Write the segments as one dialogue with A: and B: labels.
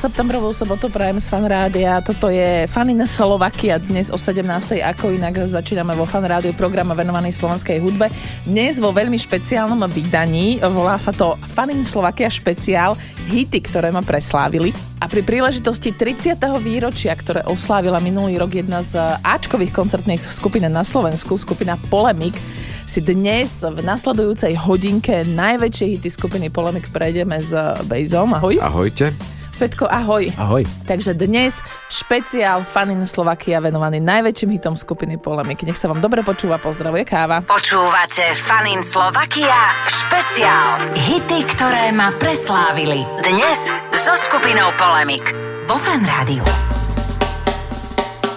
A: septembrovú sobotu prajem z Fan Rádia. Toto je Fanina Slovakia. Dnes o 17. ako inak začíname vo Fan Rádiu program venovaný slovenskej hudbe. Dnes vo veľmi špeciálnom vydaní. Volá sa to Fanin Slovakia špeciál. Hity, ktoré ma preslávili. A pri príležitosti 30. výročia, ktoré oslávila minulý rok jedna z Ačkových koncertných skupín na Slovensku, skupina Polemik, si dnes v nasledujúcej hodinke najväčšie hity skupiny Polemik prejdeme s Bejzom. Ahoj.
B: Ahojte.
A: Petko, ahoj.
B: Ahoj.
A: Takže dnes špeciál Fanin Slovakia venovaný najväčším hitom skupiny Polemik. Nech sa vám dobre počúva, pozdravuje káva.
C: Počúvate Fanin Slovakia špeciál. Hity, ktoré ma preslávili. Dnes so skupinou Polemik. Vo Fan Rádiu.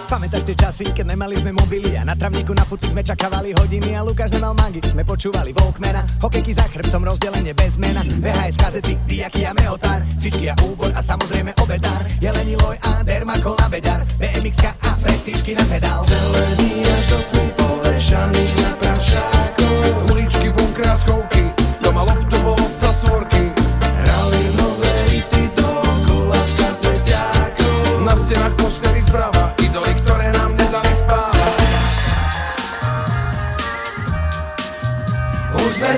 D: Pamätáš tie časy, keď nemali sme mobily a na travníku na fuci sme čakávali hodiny a Lukáš nemal mangy, sme počúvali Volkmana, hokejky za chrbtom, rozdelenie bez mena, VHS kazety, diaky a meotár, cičky a úbor a samozrejme obedár, jelení loj a dermakol na beďar, BMX a prestížky na pedál.
E: Celé dní až do tmy povešaných na prašáku, uličky, bunkra, schovky, doma loftu bol obca svorky,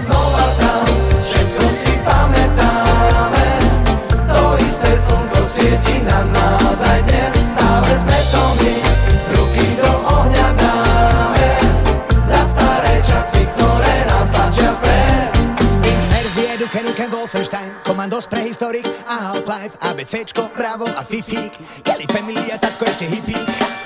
E: znova tam, všetko si pamätáme, to isté slnko svieti na nás aj dnes, stále sme to my, ruky do ohňa dáme, za staré časy, ktoré nás tlačia vpred.
D: X verzie Duke Nukem Wolfenstein, Komandos Prehistorik a Half-Life, ABCčko, Bravo a Fifík, Kelly Family a tatko ešte hippík.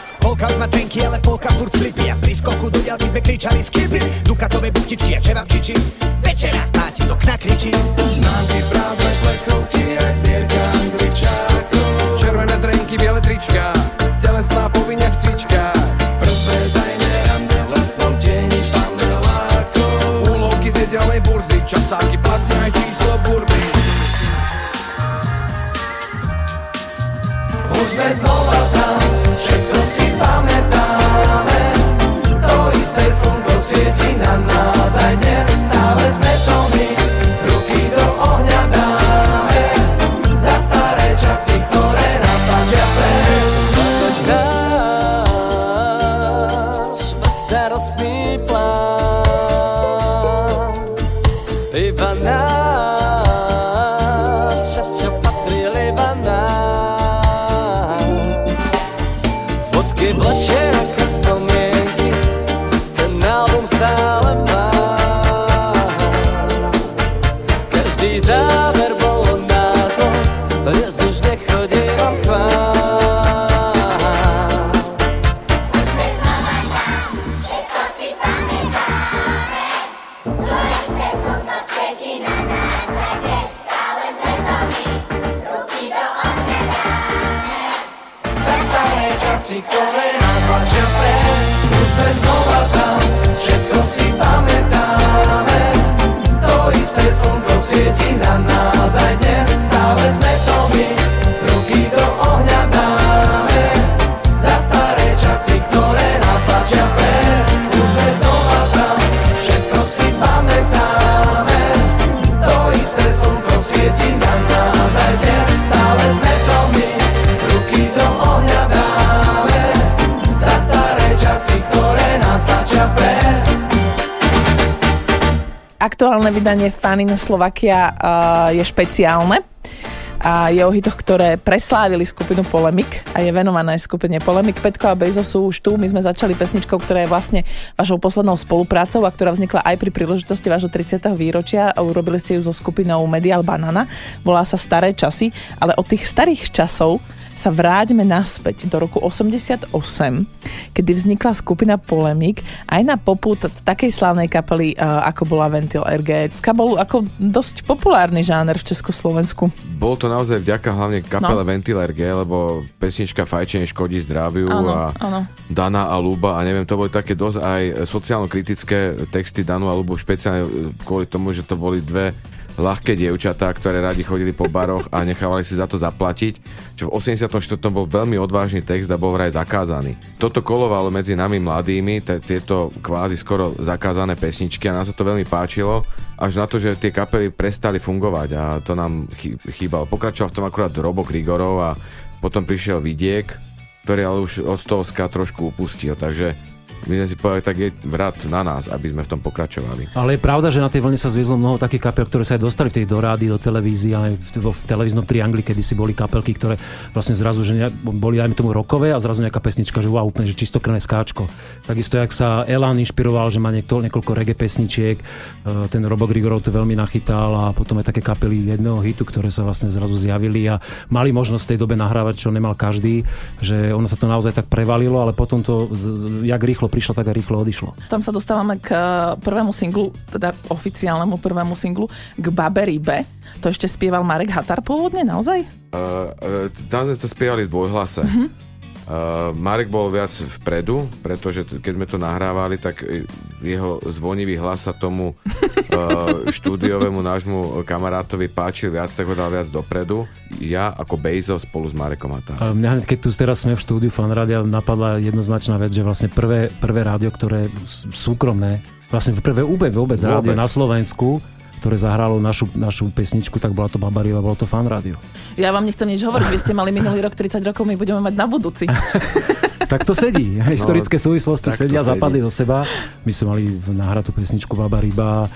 D: Polka už má trenky, ale polka furt slipy a pri skoku do diaľky sme kričali skipy, Dukatové buktičky a čevapčiči, večera máti z okna kričí.
E: Známky, prázdne plechovky, aj zbierka angličákov. Červené drenky, biele trička, telesná povinne v cvičkách. Prvé tajné rande letnom deni panelákov. Úlovky z nedelnej burzy, časáky, platne aj číslo burby. Už sme znova časy, ktoré nás tlačia vpred Už
F: sme
E: znova tam, všetko si pamätáme. To isté slnko svieti na nás
A: Aktuálne vydanie Fanin Slovakia uh, je špeciálne a je o hitoch, ktoré preslávili skupinu Polemik a je venované skupine Polemik. Petko a Bejzo sú už tu. My sme začali pesničkou, ktorá je vlastne vašou poslednou spoluprácou a ktorá vznikla aj pri príležitosti vášho 30. výročia. Urobili ste ju so skupinou Medial Banana. Volá sa Staré časy, ale od tých starých časov sa vráťme naspäť do roku 88, kedy vznikla skupina Polemik aj na poput takej slávnej kapely, uh, ako bola Ventil RG. Ska bol ako dosť populárny žáner v Československu.
B: Bol to naozaj vďaka hlavne kapele
A: No.
B: Ventil RG, lebo pesnička Fajčenie škodí zdraviu
A: Áno,
B: a
A: áno.
B: Dana a Luba a neviem, to boli také dosť aj sociálno-kritické texty Danu a Lubu, špeciálne kvôli tomu, že to boli dve ľahké dievčatá, ktoré radi chodili po baroch a nechávali si za to zaplatiť, čo v 84. bol veľmi odvážny text a bol vraj zakázaný. Toto kolovalo medzi nami mladými, t- tieto kvázi skoro zakázané pesničky a nám sa to veľmi páčilo až na to, že tie kapely prestali fungovať a to nám chy- chýbalo. Pokračoval v tom akurát Robo Grigorov a potom prišiel Vidiek, ktorý ale už od toho ska trošku upustil, takže my sme si povedali, tak je vrat na nás, aby sme v tom pokračovali.
G: Ale je pravda, že na tej vlne sa zviezlo mnoho takých kapel, ktoré sa aj dostali v tej do rády, do televízie, aj v, v televíznom triangli, kedy si boli kapelky, ktoré vlastne zrazu, že ne, boli aj tomu rokové a zrazu nejaká pesnička, že wow, úplne, že čistokrvné skáčko. Takisto, jak sa Elan inšpiroval, že má niekto, niekoľko reggae pesničiek, e, ten Robo Grigorov to veľmi nachytal a potom aj také kapely jedného hitu, ktoré sa vlastne zrazu zjavili a mali možnosť v tej dobe nahrávať, čo nemal každý, že ono sa to naozaj tak prevalilo, ale potom to, jak rýchlo prišlo, tak aj rýchlo odišlo.
A: Tam sa dostávame k eh, prvému singlu, teda oficiálnemu prvému singlu, k Babe Rybe. To ešte spieval Marek Hatar pôvodne, naozaj?
B: Uh, uh, tam sme to spievali v dvojhlase. Uh, Marek bol viac vpredu, pretože t- keď sme to nahrávali, tak e, jeho zvonivý hlas sa tomu uh, štúdiovému nášmu kamarátovi páčil viac, tak ho dal viac dopredu. Ja ako Bejzo spolu s Marekom Hatá.
G: A Mňa hneď, keď tu teraz sme v štúdiu Fanrádia, napadla jednoznačná vec, že vlastne prvé, prvé rádio, ktoré súkromné, vlastne prvé vôbec, vôbec rádio na Slovensku, ktoré zahralo našu, našu pesničku, tak bola to Babariva, bolo to Fan rádio.
A: Ja vám nechcem nič hovoriť, vy ste mali minulý rok 30 rokov, my budeme mať na budúci.
G: Tak to sedí. Historické súvislosti
B: tak to
G: sedia,
B: sedí.
G: zapadli do seba. My sme mali v náhradu pesničku Baba Ryba,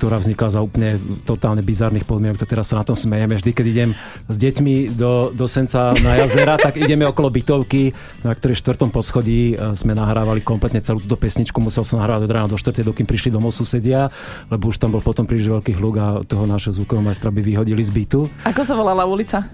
G: ktorá vznikla za úplne totálne bizarných podmienok, to teraz sa na tom smejeme. Vždy, keď idem s deťmi do, do Senca na jazera, tak ideme okolo bytovky, na ktorej štvrtom poschodí e, sme nahrávali kompletne celú túto pesničku. Musel som nahrávať od rána do štvrtej, dokým prišli domov susedia, lebo už tam bol potom príliš veľký hluk a toho našeho zvukového majstra by vyhodili z bytu.
A: Ako sa volala ulica?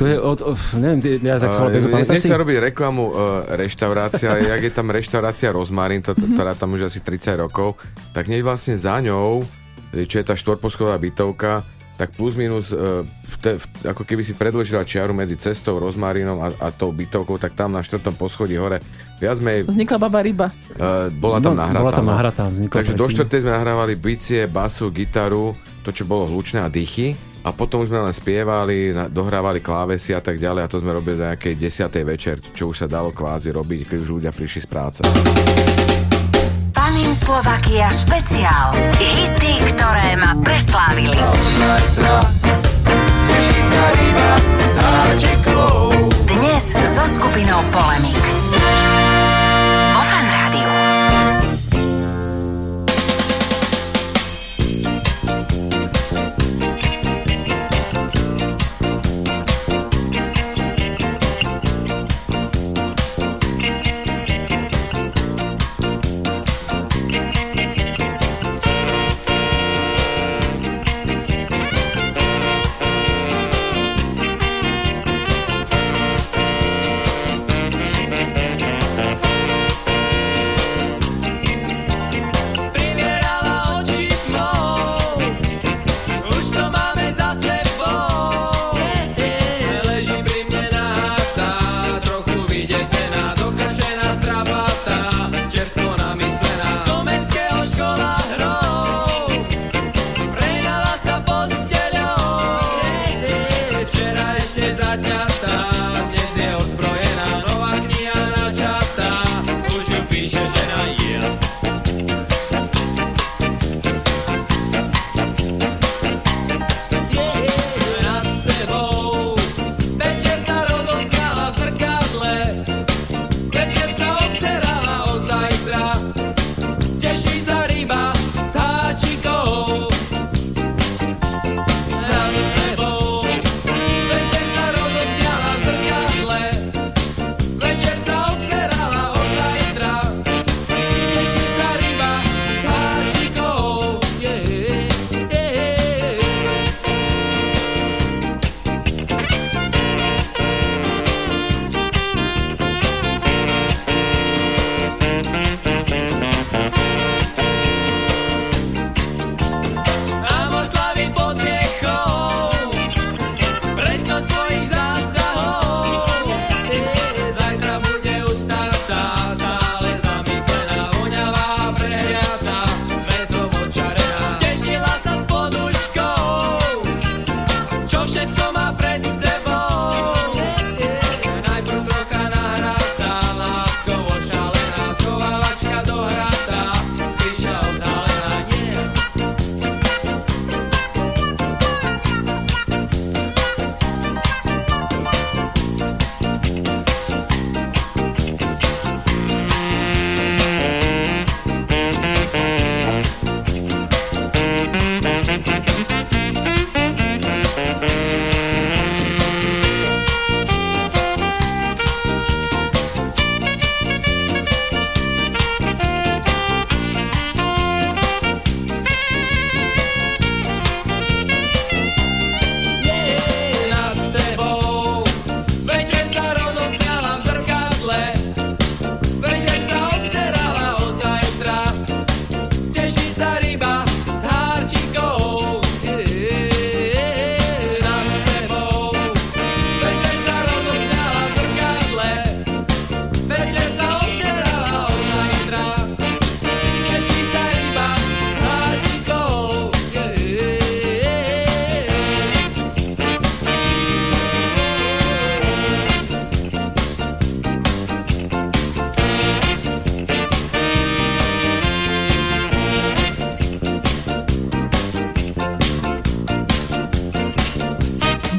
G: To je od, od neviem, ja sa
B: Uh,
G: uh,
B: nech sa robí reklamu uh, reštaurácia, jak je tam reštaurácia Rozmarín, to, to, ktorá tam už asi 30 rokov, tak hneď vlastne za ňou, e, čo je tá štvorposchodová bytovka, tak plus minus, uh, v te, v, ako keby si predložila čiaru medzi cestou, Rozmarínom a, a tou bytovkou, tak tam na štvrtom poschodí hore viac menej
A: Vznikla Baba Ryba.
B: uh, bola tam
G: No,
B: nahratá.
G: bola tam
B: no.
G: nahratá, vznikla
B: Takže do štvrtej sme nahrávali bicie, basu, gitaru, to, čo bolo hlučné a dýchy. A potom už sme len spievali, na- dohrávali klávesy a tak ďalej a to sme robili do nejakej desiatej večer, čo už sa dalo kvázi robiť, keď už ľudia prišli z práce.
C: Panin Slovakia špeciál. Hity, ktoré ma preslávili. Dnes so skupinou Polemik.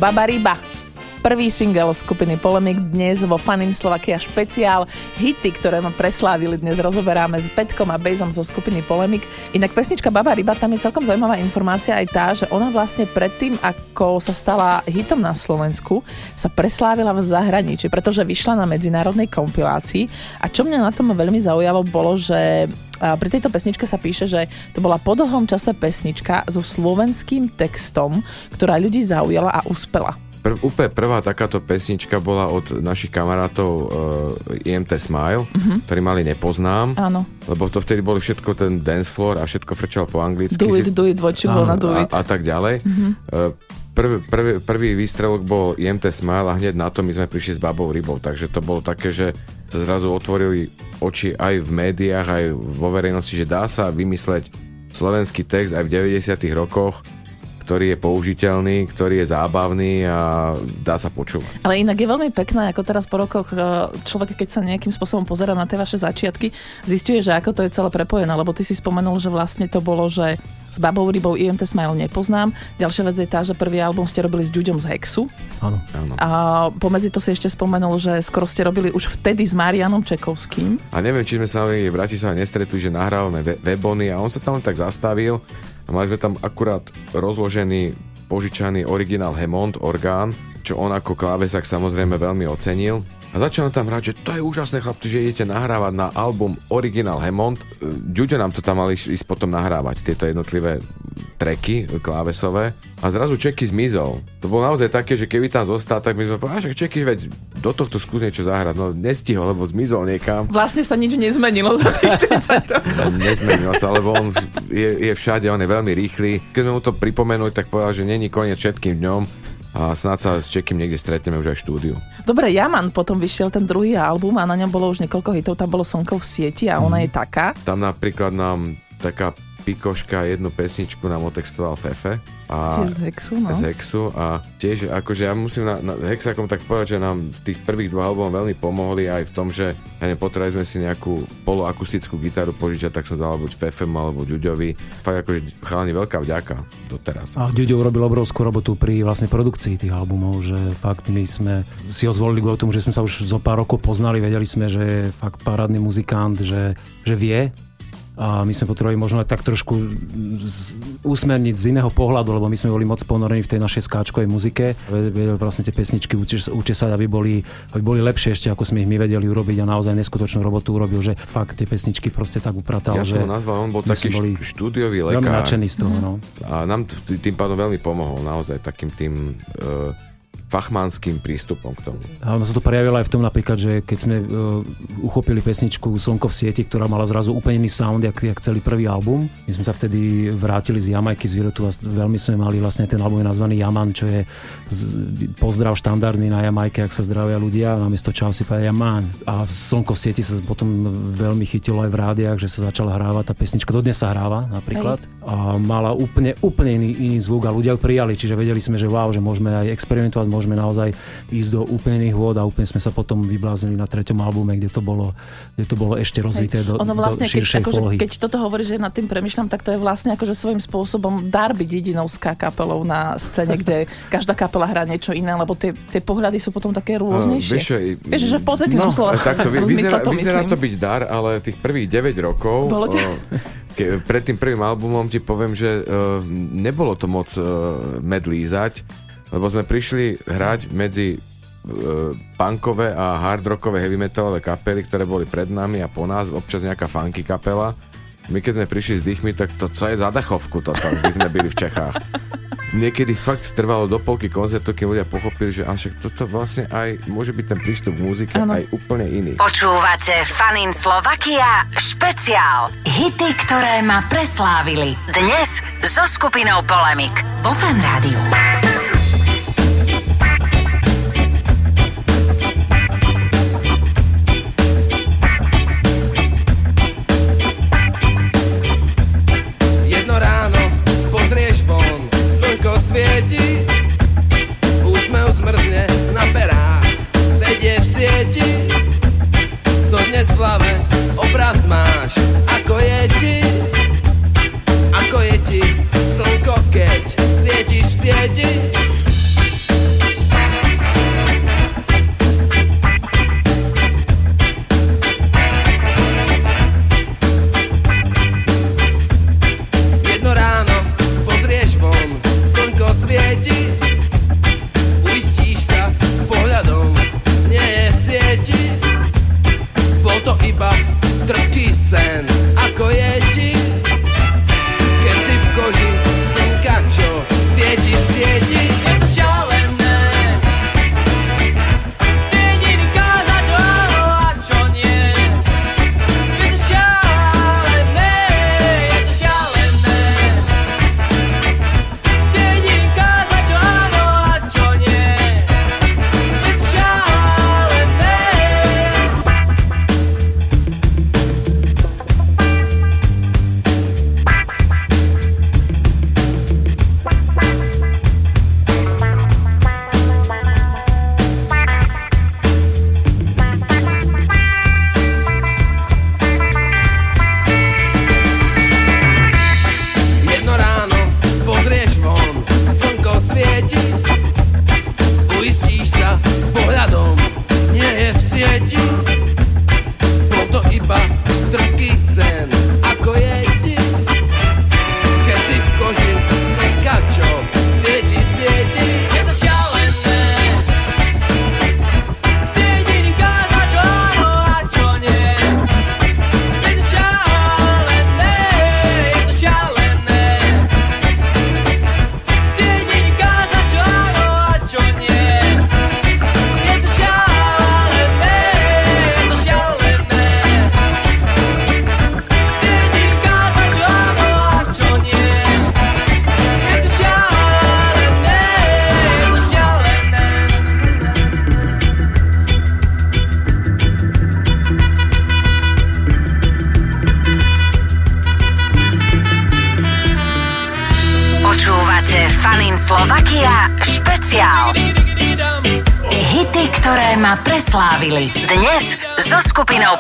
A: Baba Ryba. Prvý single skupiny Polemik dnes vo Fanin Slovakia špeciál. Hity, ktoré ma preslávili, dnes rozoberáme s Petkom a Bejzom zo skupiny Polemik. Inak pesnička Baba Ryba, tam je celkom zaujímavá informácia aj tá, že ona vlastne predtým, ako sa stala hitom na Slovensku, sa preslávila v zahraničí, pretože vyšla na medzinárodnej kompilácii. A čo mňa na tom veľmi zaujalo, bolo, že pri tejto pesničke sa píše, že to bola po dlhom čase pesnička so slovenským textom, ktorá ľudí zaujala a uspela.
B: Prv, úplne prvá takáto pesnička bola od našich kamarátov uh, IMT Smile, uh-huh. ktorí mali Nepoznám,
A: Áno.
B: lebo to vtedy boli všetko ten dance floor a všetko frčal po anglicky.
A: Do it,
B: si-
A: do it, what you gonna do
B: a,
A: it.
B: a tak ďalej. Uh, Prvý, prvý, prvý výstrelok bol IMT Smile a hneď na to my sme prišli s Babou Rybou, takže to bolo také, že sa zrazu otvorili oči aj v médiách, aj vo verejnosti, že dá sa vymysleť slovenský text aj v 90 rokoch, ktorý je použiteľný, ktorý je zábavný a dá sa počúvať.
A: Ale inak je veľmi pekné, ako teraz po rokoch e, človek, keď sa nejakým spôsobom pozera na tie vaše začiatky, zistuje, že ako to je celé prepojené, lebo ty si spomenul, že vlastne to bolo, že s Babou Rybou IMT Smile nepoznám. Ďalšia vec je tá, že prvý album ste robili s Ďuďom z Hexu.
G: Áno.
A: A pomedzi to si ešte spomenul, že skoro ste robili už vtedy s Marianom Čekovským.
B: A neviem, či sme sa v Bratislave nestretli, že nahrávame we- webony a on sa tam len tak zastavil a mali sme tam akurát rozložený požičaný originál Hemond orgán, čo on ako klávesák samozrejme veľmi ocenil. A začal tam hrať, že to je úžasné chlapci, že idete nahrávať na album Original Hemond. Ďuďo nám to tam mali ísť potom nahrávať, tieto jednotlivé treky klávesové. A zrazu Čeky zmizol. To bolo naozaj také, že keby tam zostal, tak my sme povedali, "Á, však Čeky, veď do tohto skús niečo zahrať. No nestihol, lebo zmizol niekam.
A: Vlastne sa nič nezmenilo za tých 40 rokov.
B: No, Nezmenil sa, lebo on je, je všade, on je veľmi rýchly. Keď sme mu to pripomenuli, tak povedal, že není koniec všetkým dňom a snad sa s Čekým niekde stretneme už aj v štúdiu.
A: Dobre, Jaman potom vyšiel ten druhý album a na ňom bolo už niekoľko hitov, tam bolo Slnko v sieti a ona je taká.
B: Tam napríklad nám taká pikoška jednu pesničku nám otextoval Fefe. A
A: Tiež z Hexu, no.
B: z Hexu a tiež akože ja musím na, na Hexakom tak povedať, že nám v tých prvých dvoch albumov veľmi pomohli aj v tom, že ja neviem, potrebovali sme si nejakú poloakustickú gitaru požičať, tak som dal buď Fefem alebo Ďuďovi. Fakt akože chalani veľká vďaka doteraz.
G: A Ďuďo urobil obrovskú robotu pri vlastne produkcii tých albumov, že fakt my sme si ho zvolili kvôli tomu, že sme sa už zo pár rokov poznali, vedeli sme, že je fakt parádny muzikant, že, že vie a my sme potrebovali možno aj tak trošku z, usmerniť z iného pohľadu, lebo my sme boli moc ponorení v tej našej skáčkovej muzike. Vlastne tie pesničky učes- učesať, aby boli, aby boli lepšie ešte, ako sme ich my vedeli urobiť a naozaj neskutočnú robotu urobil, že fakt tie pesničky proste tak upratal,
B: Ja
G: že
B: som ho nazval, on bol taký
G: boli
B: št- štúdiový
G: veľmi
B: lekár.
G: nadšený z toho. No.
B: A nám tým pádom veľmi pomohol naozaj takým tým uh, fachmanským prístupom k tomu.
G: A ono sa to prejavilo aj v tom napríklad, že keď sme uh, uchopili pesničku Slnko v sieti, ktorá mala zrazu úplne iný sound, jak, jak celý prvý album. My sme sa vtedy vrátili z Jamajky, z Virotu a veľmi sme mali vlastne ten album je nazvaný Jaman, čo je z, pozdrav štandardný na Jamajke, ak sa zdravia ľudia a namiesto čau si povedia Jaman. A v Slnko v sieti sa potom veľmi chytilo aj v rádiách, že sa začala hrávať tá pesnička. Dodnes sa hráva napríklad. A mala úplne, úplne iný, iný zvuk a ľudia ju prijali, čiže vedeli sme, že wow, že môžeme aj experimentovať, môžeme naozaj ísť do úplne iných vôd a úplne sme sa potom vybláznili na treťom albume, kde to bolo, kde to bolo ešte rozvité do,
A: ono vlastne,
G: do širšej
A: keď, akože,
G: polohy.
A: keď toto hovoríš, že nad tým premyšľam, tak to je vlastne akože svojím spôsobom dar byť jedinovská kapelou na scéne, kde každá kapela hrá niečo iné, lebo tie, tie pohľady sú potom také rôznejšie.
B: vieš i-
A: vieš, že v pozitívnom
B: No,
A: slova
B: takto, vy, vyzerá,
A: to
B: vyzerá
A: myslím.
B: to byť dar, ale tých prvých 9 rokov,
A: Bolo
B: o, ke, pred tým prvým albumom ti poviem, že uh, nebolo to moc uh, medlízať, lebo sme prišli hrať medzi uh, punkové a hard rockové heavy metalové kapely, ktoré boli pred nami a po nás, občas nejaká funky kapela. My keď sme prišli s dýchmi, tak to co je za dechovku toto, by sme byli v Čechách. Niekedy fakt trvalo do polky koncertu, keď ľudia pochopili, že až toto vlastne aj môže byť ten prístup k muzike
A: Áno.
B: aj úplne iný.
C: Počúvate Fanin Slovakia špeciál. Hity, ktoré ma preslávili. Dnes so skupinou Polemik. Vo Fan Rádiu.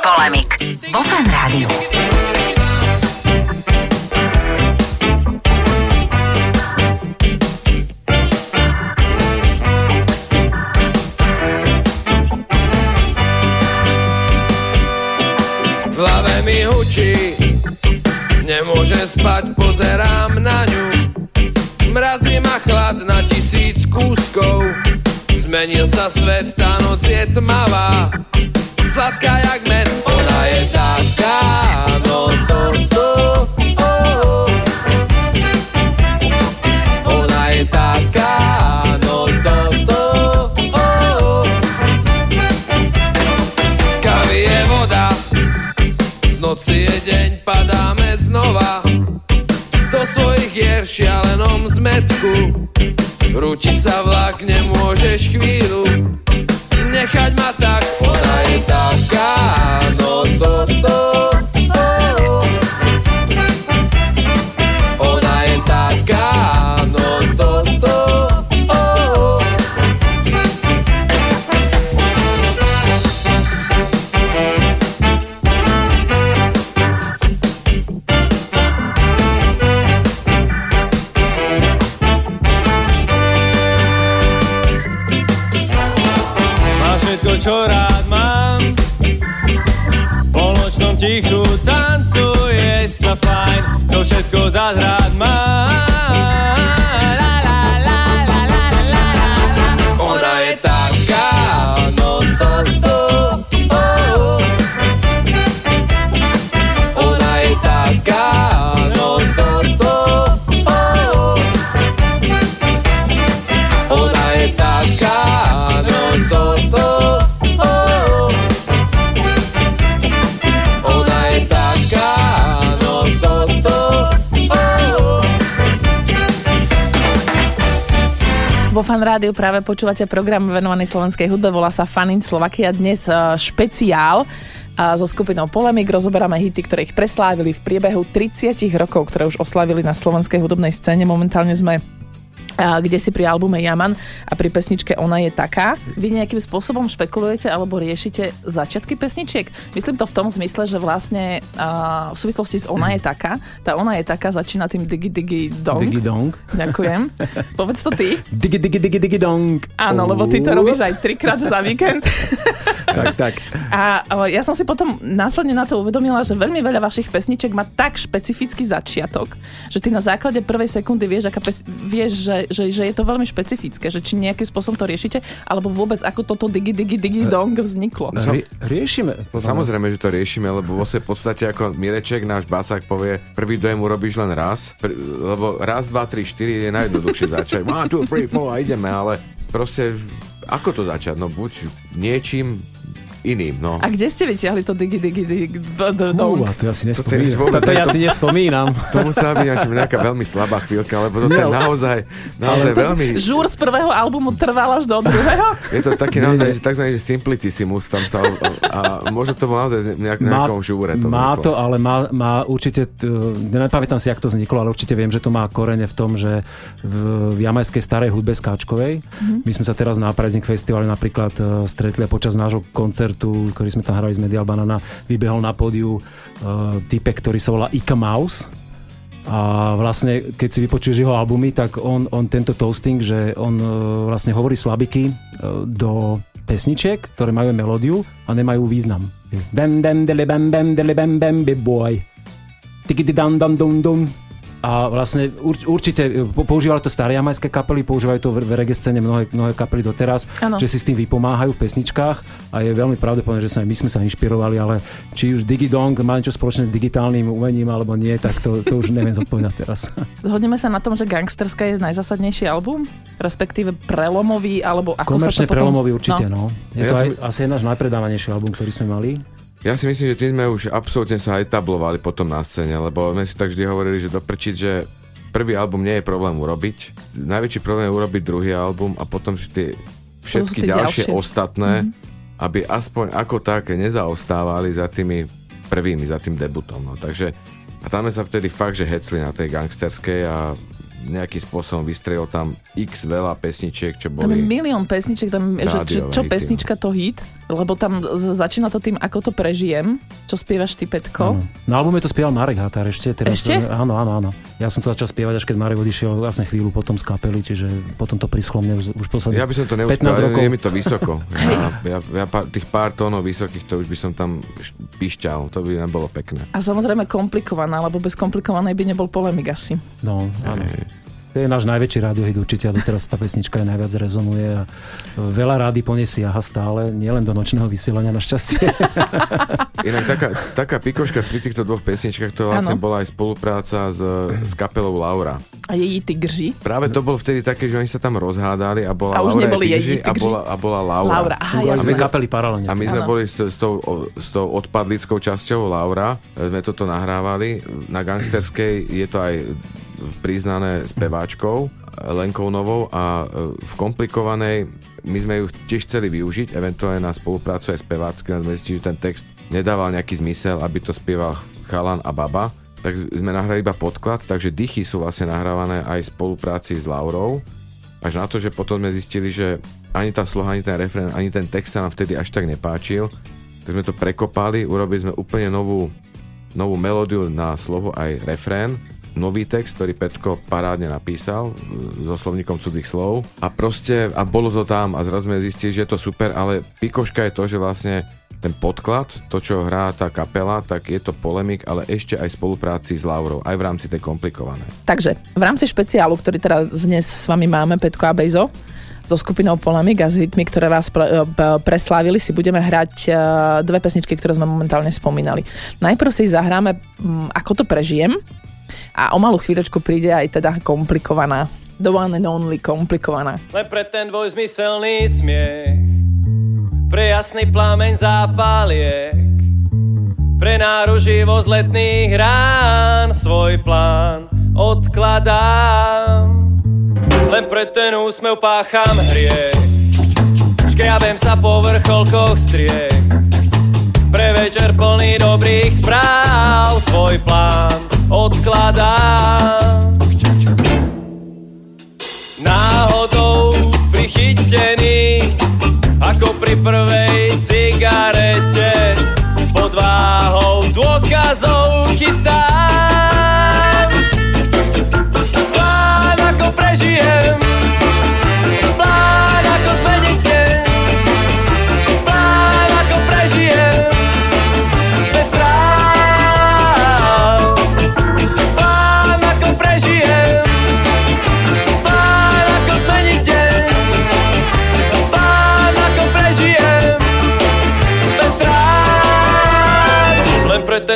C: Polemik. Vo Fan Rádiu.
E: V hlave mi hučí Nemôžem spať, pozerám na ňu Mrazí ma chlad na tisíc kúskov Zmenil sa svet,
H: čo rád mám. V polnočnom tichu tancuje sa fajn. To všetko za
A: Fan Rádiu práve počúvate program venovaný slovenskej hudbe, volá sa Fanin Slovakia. Dnes eh, špeciál a so skupinou Polemik rozoberáme hity, ktoré ich preslávili v priebehu 30 rokov, ktoré už oslavili na slovenskej hudobnej scéne. Momentálne sme kde si pri albume Jaman a pri pesničke Ona je taká. Vy nejakým spôsobom špekulujete alebo riešite začiatky pesničiek? Myslím to v tom zmysle, že vlastne a, v súvislosti s Ona je taká, tá Ona je taká začína tým digi digi dong.
G: Digi dong.
A: Ďakujem. Povedz to ty.
G: Digi digi digi digi dong.
A: Áno, lebo ty to robíš aj trikrát za víkend.
G: Tak, tak.
A: A ja som si potom následne na to uvedomila, že veľmi veľa vašich pesniček má tak špecifický začiatok, že ty na základe prvej sekundy vieš, aká pes- vieš že, že, že je to veľmi špecifické, že či nejakým spôsobom to riešite, alebo vôbec ako toto digi digi digi dong vzniklo.
G: Rie- riešime.
B: Samozrejme, že to riešime, lebo vo v podstate ako Mireček, náš basák povie, prvý dojem urobíš len raz, pr- lebo raz, dva, tri, štyri je najjednoduchšie začať. One, two, three, four a ideme, ale proste ako to začať? No buď niečím iným, no.
A: A kde ste vyťahli to digi digi digi dong?
G: to ja si nespomínam. ja
B: to-
G: si nespomínam.
B: To musela byť nejaká- veľmi slabá chvíľka, lebo to je naozaj, naozaj veľmi...
A: Žúr z prvého albumu trval až do druhého?
B: Je to taký naozaj, že že simplicissimus tam sa... A možno to bolo naozaj nejak, nejakom žúre. To
G: má to, ale má, má určite, nepamätám si, jak to vzniklo, ale určite viem, že to má korene v tom, že v, jamajskej starej hudbe skáčkovej,
A: Mhm.
G: my sme sa teraz na Preznik festivale napríklad e, stretli a počas nášho koncertu, ktorý sme tam hrali z Medial Banana, vybehol na pódiu uh, typek, ktorý sa volá Ika Mouse, a vlastne, keď si vypočuješ jeho albumy, tak on, on tento toasting, že on e, vlastne hovorí slabiky e, do pesničiek, ktoré majú melódiu a nemajú význam. Bam, bam, dele, bam, bam, dele, bam, bam, boy. Tiki, dam, dam, dum, dum. A vlastne urč, určite e, po- používali to staré jamajské kapely, používajú to v, v reggae scéne mnohé, mnohé kapely doteraz,
A: Áno.
G: že si s tým vypomáhajú v pesničkách a je veľmi pravdepodobné, že sa aj my sme sa inšpirovali, ale či už Digidong má niečo spoločné s digitálnym umením alebo nie, tak to, to už neviem zodpovedať teraz.
A: Zhodneme sa na tom, že Gangsterská je najzásadnejší album? Respektíve prelomový, alebo ako
G: Komerčne
A: sa to potom...
G: prelomový určite, no. Je
B: Ja
G: to aj,
B: som-
G: asi náš najpredávanejší album, ktorý sme mali.
B: Ja si myslím, že tým sme už absolútne sa etablovali potom na scéne, lebo sme si tak vždy hovorili, že doprčiť, že prvý album nie je problém urobiť. Najväčší problém je urobiť druhý album a potom si tie všetky
A: tie
B: ďalšie,
A: ďalšie.
B: ostatné, aby aspoň ako také nezaostávali za tými prvými, za tým debutom. No. Takže a tam sme sa vtedy fakt, že hecli na tej gangsterskej a nejakým spôsobom vystrelil tam x veľa pesničiek, čo
A: Tam je
B: boli...
A: milión pesniček, tam, že, čo, čo pesnička to hit, lebo tam začína to tým, ako to prežijem, čo spievaš ty, Petko.
G: Áno. Na albume to spieval Marek Határ ešte. Teraz,
A: Ešte?
G: Áno, áno, áno. Ja som to začal spievať, až keď Marek odišiel vlastne chvíľu potom z kapely, čiže potom to prischlo mne už, už posledných
B: Ja by som to
G: 15
B: neúspel,
G: rokov.
B: je mi to vysoko. Ja, ja, ja tých pár tónov vysokých, to už by som tam pišťal, to by nebolo pekné.
A: A samozrejme komplikovaná, lebo bez komplikovanej by nebol polemik asi.
G: No, áno. To je náš najväčší radiohit určite a doteraz tá pesnička aj najviac rezonuje a veľa rády po nej siaha stále, nielen do nočného vysielania našťastie.
B: Inak taká, taká pikoška pri týchto dvoch pesničkách, to vlastne
A: Áno.
B: bola aj spolupráca s, s kapelou Laura.
A: A jej tigři.
B: Práve to bolo vtedy také, že oni sa tam rozhádali a bola
A: A už
B: Laura
A: neboli jej
B: a
A: Tigži?
B: bola, a bola Laura.
A: Laura, aha,
G: sme
B: my sme-
G: kapely paralelne.
B: A my sme
A: Áno.
B: boli s, s, tou, s tou odpadlickou časťou Laura, e, sme toto nahrávali. Na gangsterskej je to aj priznané speváčkou Lenkou Novou a e, v komplikovanej my sme ju tiež chceli využiť, eventuálne na spoluprácu aj spevácky, sme zistili, že ten text nedával nejaký zmysel, aby to spieval chalan a baba. Tak sme nahrali iba podklad, takže dychy sú vlastne nahrávané aj v spolupráci s Laurou. Až na to, že potom sme zistili, že ani tá sloha, ani ten refrén, ani ten text sa nám vtedy až tak nepáčil. Tak sme to prekopali, urobili sme úplne novú, novú melódiu na slovo aj refrén, nový text, ktorý Petko parádne napísal e, so slovníkom cudzích slov a proste, a bolo to tam a zrazu sme zistili, že je to super, ale pikoška je to, že vlastne ten podklad, to čo hrá tá kapela, tak je to polemik, ale ešte aj spolupráci s Laurou, aj v rámci tej komplikovanej.
A: Takže v rámci špeciálu, ktorý teraz dnes s vami máme, Petko a Bejzo, so skupinou Polemik a s hitmi, ktoré vás p- preslávili, si budeme hrať eh, dve pesničky, ktoré sme momentálne spomínali. Najprv si zahráme Ako to prežijem a o malú chvíľočku príde aj teda komplikovaná. The one and only komplikovaná.
H: Len pre ten dvojzmyselný smiech Pre jasný plameň zápaliek Pre náruživo z letných rán Svoj plán odkladám Len pre ten úsmev pácham hriech Škriabem sa po vrcholkoch striech Pre večer plný dobrých správ Svoj plán odkladám náhodou prichytený ako pri prvej cigarete pod váhou dôkazov chystám plán ako prežijem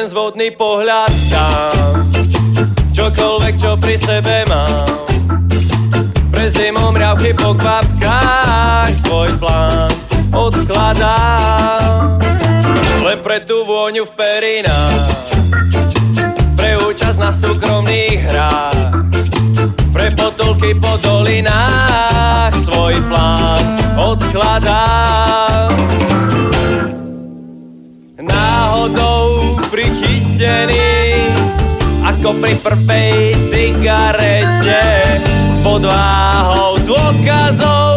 H: ten zvodný pohľad dám. Čokoľvek, čo pri sebe mám. Pre zimom mriavky po kvapkách Svoj plán odkladám. Len pre tú vôňu v perinách. Pre účasť na súkromných hrách. Pre potulky po dolinách svoj plán odkladám. Náhodou prichytený, ako pri prvej cigarete, pod váhou dôkazov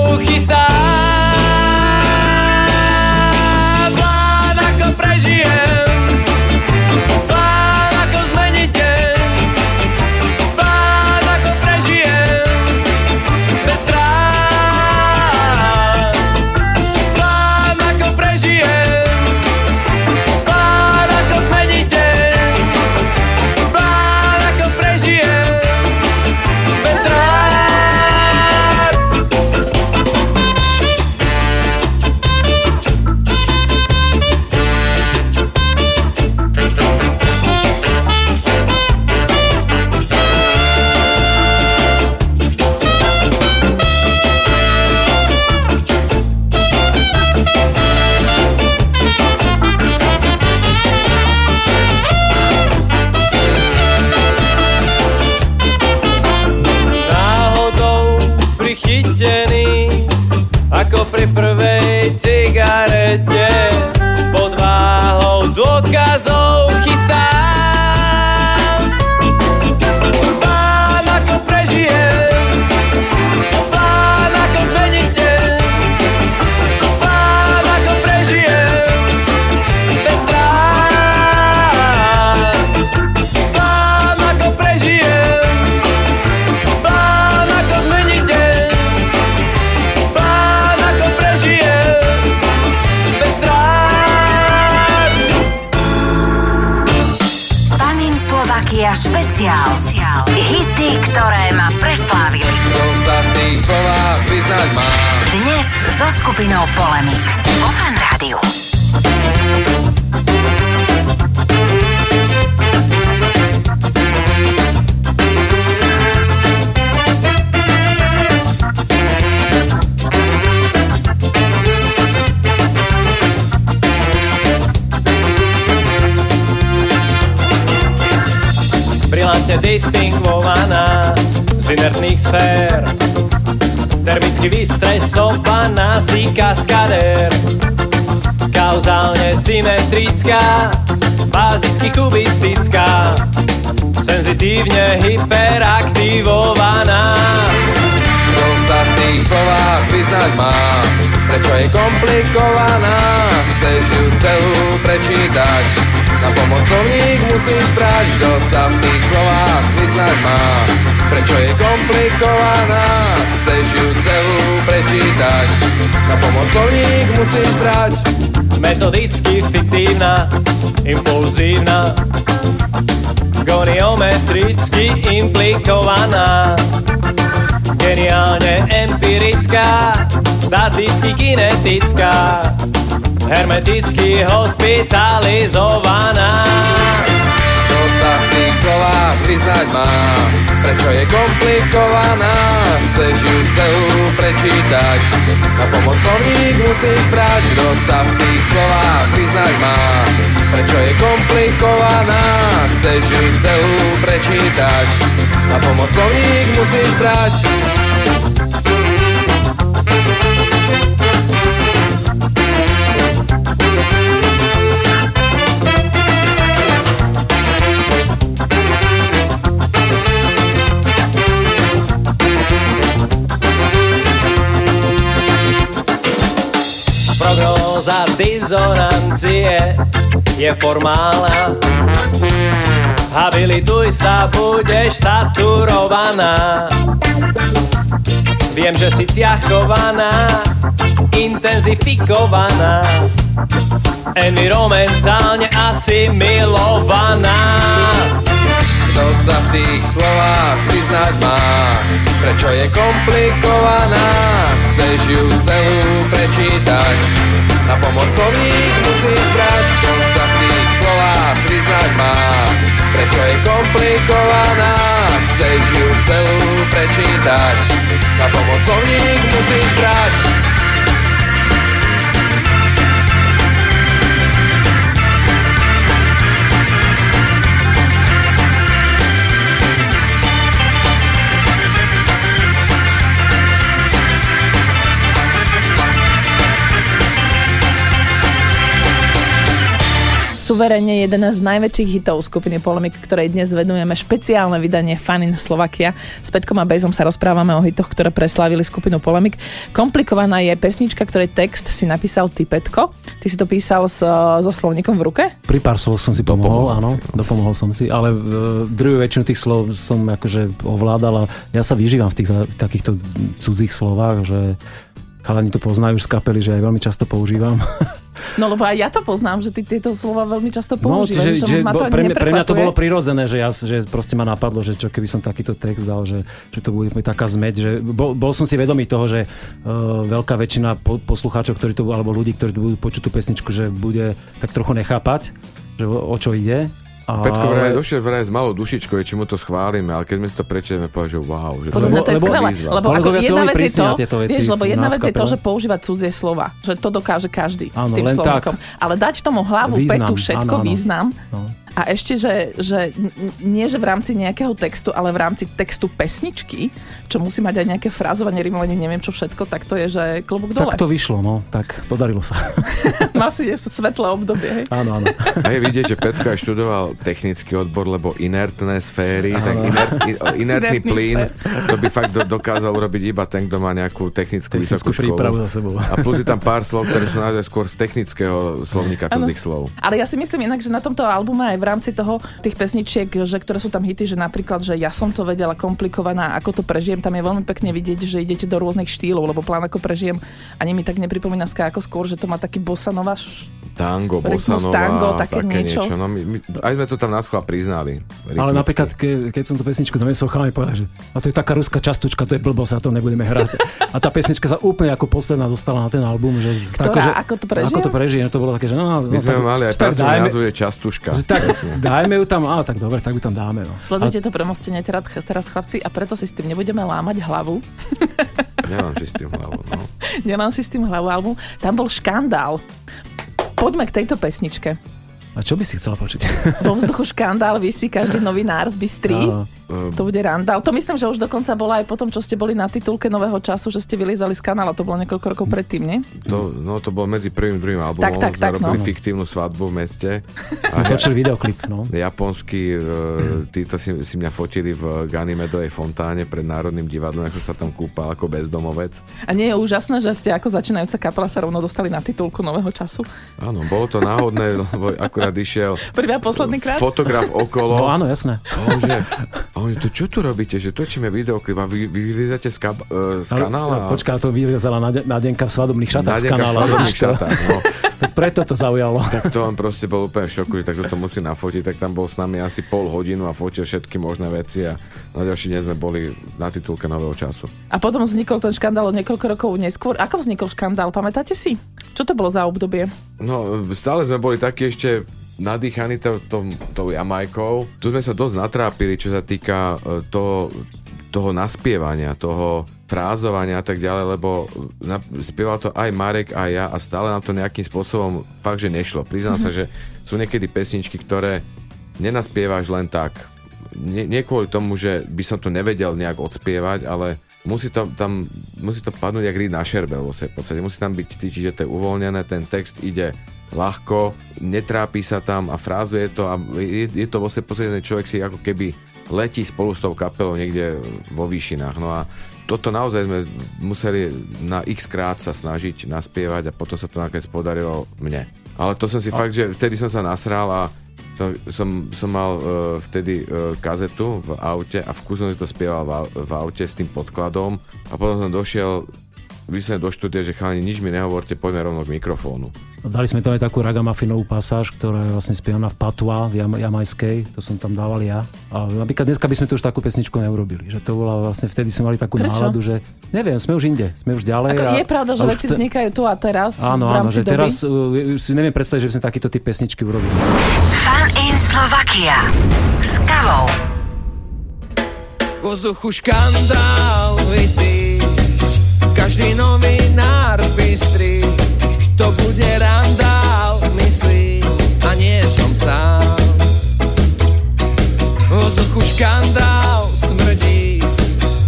H: distingovaná z inertných sfér. Termicky vystresovaná si kaskadér. Kauzálne symetrická, bazicky kubistická, senzitívne hyperaktivovaná.
E: Kto sa v tých slovách vyznať má. Prečo je komplikovaná, chceš ju celú prečítať. Na pomoc slovník musíš brať, kto sa v tých slovách vyznať má. Prečo je komplikovaná, chceš ju celú prečítať. Na pomoc musíš brať.
H: Metodicky fiktívna, impulzívna, goniometricky implikovaná, geniálne empirická, staticky kinetická, hermeticky hospitalizovaná.
E: Kto sa v tých slovách vyznať má. Prečo je komplikovaná? Chceš ju celú prečítať. Na pomoc slovník musíš brať. Kto sa v tých slovách vyznať má? Prečo je komplikovaná? Chceš ju celú prečítať. Na pomoc slovník musíš brať
H: dizonancie je formálna. Habilituj sa, budeš saturovaná. Viem, že si ciachovaná, intenzifikovaná, environmentálne asimilovaná.
E: Kto sa v tých slovách vyznať má Prečo je komplikovaná Chceš ju celú prečítať Na pomoc slovník musíš brať Kto sa v tých slovách vyznať má. Prečo je komplikovaná Chceš ju celú prečítať? Na pomoc slovník musíš brať
A: Suverene jeden z najväčších hitov skupiny Polemik, ktorej dnes venujeme špeciálne vydanie Fanin Slovakia. S Petkom a Bejzom sa rozprávame o hitoch, ktoré preslávili skupinu Polemik. Komplikovaná je pesnička, ktorej text si napísal ty, Petko. Ty si to písal s, so slovníkom v ruke?
G: Pri pár slov som si pomohol,
B: Dopomohol
G: áno,
B: si.
G: dopomohol som si, ale uh, druhú väčšinu tých slov som akože ovládal a ja sa vyžívam v tých v takýchto cudzích slovách, že chalani to poznajú už z kapely, že aj veľmi často používam.
A: No lebo aj ja to poznám, že ty tieto slova veľmi často
G: No,
A: používaš,
G: čiže,
A: že,
G: že
A: ma to
G: pre, mňa, pre mňa to bolo prirodzené, že, ja, že proste ma napadlo, že čo keby som takýto text dal, že, že to bude taká zmeť, že bol, bol som si vedomý toho, že uh, veľká väčšina po, poslucháčov, ktorí to, alebo ľudí, ktorí budú počuť tú pesničku, že bude tak trochu nechápať, že o, o čo ide. A,
B: Petko vraj došiel vraj s malou dušičkou, či mu to schválime, ale keď sme si to prečítame, povedal, že wow. Že
A: Podľa mňa to je
G: Lebo-
A: skvelé,
B: výzva.
A: lebo ako jedna vec je to,
G: na tieto veci
A: vieš, lebo jedna vec je to, že používať cudzie slova, že to dokáže každý s
G: Áno,
A: tým
G: len
A: slovníkom. Ale dať tomu hlavu,
G: Význam,
A: petu, všetko,
G: áno, áno.
A: význam
G: No.
A: a ešte, že, že nie, že v rámci nejakého textu, ale v rámci textu pesničky, čo musí mať aj nejaké frázovanie, rimovanie, neviem čo všetko, tak to je, že klobúk dole.
G: Tak to vyšlo, no, tak podarilo sa.
A: Mal si svetlé obdobie, hej?
G: áno, áno.
B: A je vidieť, že Petko aj študoval technický odbor, lebo inertné sféry, tak inert, inertný plyn, to by fakt do, dokázal urobiť iba ten, kto má nejakú technickú,
G: Technickú
B: vysokú
G: prípravu
B: školu.
G: za sebou.
B: A plus je tam pár slov, ktoré sú naozaj skôr z technického slovníka cudzích slov.
A: Ale ja si myslím inak, že na tomto albume aj v rámci toho tých pesničiek, že ktoré sú tam hity, že napríklad, že ja som to vedela komplikovaná, ako to prežijem, tam je veľmi pekne vidieť, že idete do rôznych štýlov, lebo plán ako prežijem ani mi tak nepripomína ska ako skôr, že to má taký bossa nova š-
B: tango,
A: Rytmus
B: bosanová,
A: tango, také
B: také
A: niečo.
B: niečo. No, my, my, aj sme to tam na schvál priznali.
G: Ale
B: rytmicky.
G: napríklad, ke, keď som tú pesničku donesol, chalani povedali, že a to je taká ruská častučka, to je blbosť, a to nebudeme hrať. A tá pesnička sa úplne ako posledná dostala na ten album. Že,
A: Ktorá?
G: že,
A: Ako to prežije?
G: Ako to prežije, no to bolo také, že no, no
B: My sme
G: tak,
B: mali aj
G: tak dajme,
B: názov je Častuška.
G: že tak, dajme ju tam, á, tak dobre, tak ju tam dáme. No.
A: Sledujte to premostenie teraz, teraz chlapci a preto si s tým nebudeme lámať hlavu.
B: Nemám si s tým hlavu. No.
A: Nemám si s tým hlavu album. Tam bol škandál. Poďme k tejto pesničke.
G: A čo by si chcela počuť?
A: Vo vzduchu škandál vysí každý novinár z Bystry.
G: Áno.
A: To bude randál. To myslím, že už dokonca bola aj potom, čo ste boli na titulke Nového času, že ste vylizali z kanála. To bolo niekoľko rokov predtým, nie?
B: To, no, to bolo medzi prvým a druhým albumom.
A: Tak, tak,
B: sme
A: tak,
B: robili
A: no.
B: fiktívnu svadbu v meste.
G: A točili videoklip, no.
B: Japonskí, e, títo si, si mňa fotili v Ganymedovej fontáne pred Národným divadlom, ako sa tam kúpal ako bezdomovec.
A: A nie je úžasné, že ste ako začínajúca kapela sa rovno dostali na titulku Nového času?
B: Áno, bolo to náhodné, lebo akurát išiel
A: Prvý a posledný krát?
B: fotograf okolo.
G: No áno, jasné.
B: On, že, a on, to čo tu robíte, že točíme videoklip a vy, vy vylezete z, kab, uh, z kanála?
G: Ale, počká, to vylezala Nade- Nadenka v svadobných šatách z
B: Nadenka v
G: kanála.
B: svadobných
G: vidíš to?
B: šatách, no.
G: Tak preto to zaujalo.
B: Tak to on proste bol úplne v šoku, že takto to musí nafotiť, tak tam bol s nami asi pol hodinu a fotil všetky možné veci a na ďalší deň sme boli na titulke Nového času.
A: A potom vznikol ten škandál o niekoľko rokov neskôr. Ako vznikol škandál, pamätáte si? Čo to bolo za obdobie?
B: No, stále sme boli takí ešte nadýchaní tou, tou Jamajkou. Tu sme sa dosť natrápili, čo sa týka e, toho, toho naspievania, toho frázovania a tak ďalej, lebo na, spieval to aj Marek, aj ja a stále nám to nejakým spôsobom fakt, že nešlo. Priznám sa, že sú niekedy pesničky, ktoré nenaspievaš len tak. Nie, nie kvôli tomu, že by som to nevedel nejak odspievať, ale musí to, tam, musí to padnúť jak rýd na šerbe v podstate. Musí tam byť cítiť, že to je uvoľnené, ten text ide ľahko, netrápi sa tam a frázuje to a je, je to vo v podstate ten človek si ako keby letí spolu s tou kapelou niekde vo výšinách. No a toto naozaj sme museli na x krát sa snažiť naspievať a potom sa to nakoniec podarilo mne. Ale to som si fakt, že vtedy som sa nasral a som, som, som mal uh, vtedy uh, kazetu v aute a v kuse som si to spieval v, v aute s tým podkladom a potom som došiel vyslovene do štúdia, že chalani, nič mi nehovorte, poďme rovno k mikrofónu.
G: Dali sme tam aj takú ragamafinovú pasáž, ktorá je vlastne spievaná v Patua, v Jam- jamajskej, to som tam dával ja. A napríklad dneska by sme tu už takú pesničku neurobili, že to bola vlastne vtedy sme mali takú
A: Prečo?
G: náladu, že neviem, sme už inde, sme už ďalej.
A: Ako
G: a,
A: je pravda, že veci
G: chce-
A: vznikajú tu a teraz
G: Áno, áno, že
A: doby?
G: teraz uh, si neviem predstaviť, že by sme takýto typ pesničky urobili.
C: Fan in Slovakia s kavou.
E: Vo vzduchu škandál vysí Každý novinár zbystrí To bude randál, myslí A nie som sám. Vo vzduchu škandál smrdí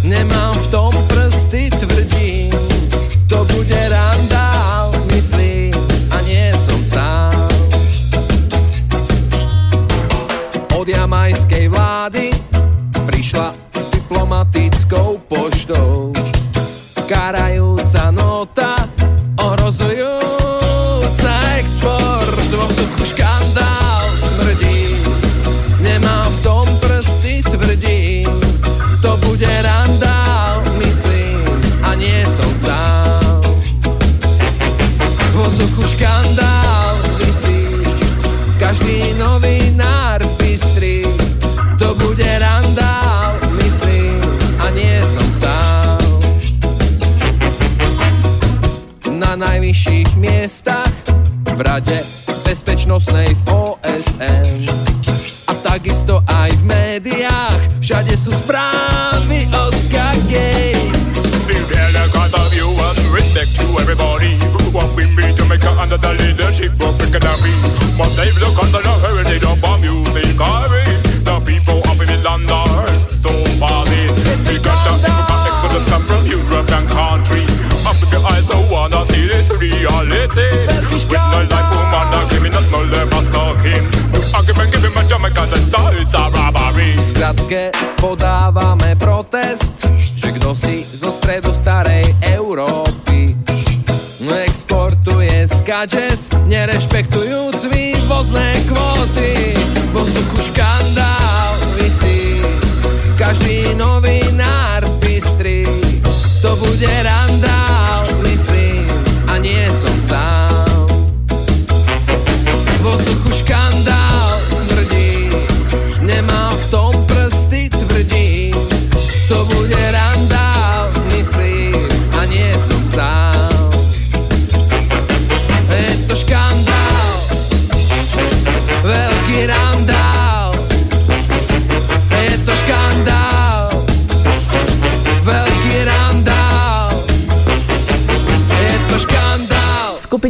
E: Nemám v tom prsty tvrdí To bude randál, myslí A nie som sám. Od jamajskej vlády prišla diplomatickou poštou. Karajúca nota, rade bezpečnostnej v OSN a takisto aj v médiách všade sú správy o Skagate.
I: Reveal a God of you and respect to everybody. What we be Jamaica under the leadership of Picadilly. Must save the country, the heritage of our music. I mean, the people of the land are so party. We got the people exodus come from Europe and country. Africa I so wanna see this reality.
E: Skratke podávame protest, že kto si zo stredu starej Európy exportuje skadžes,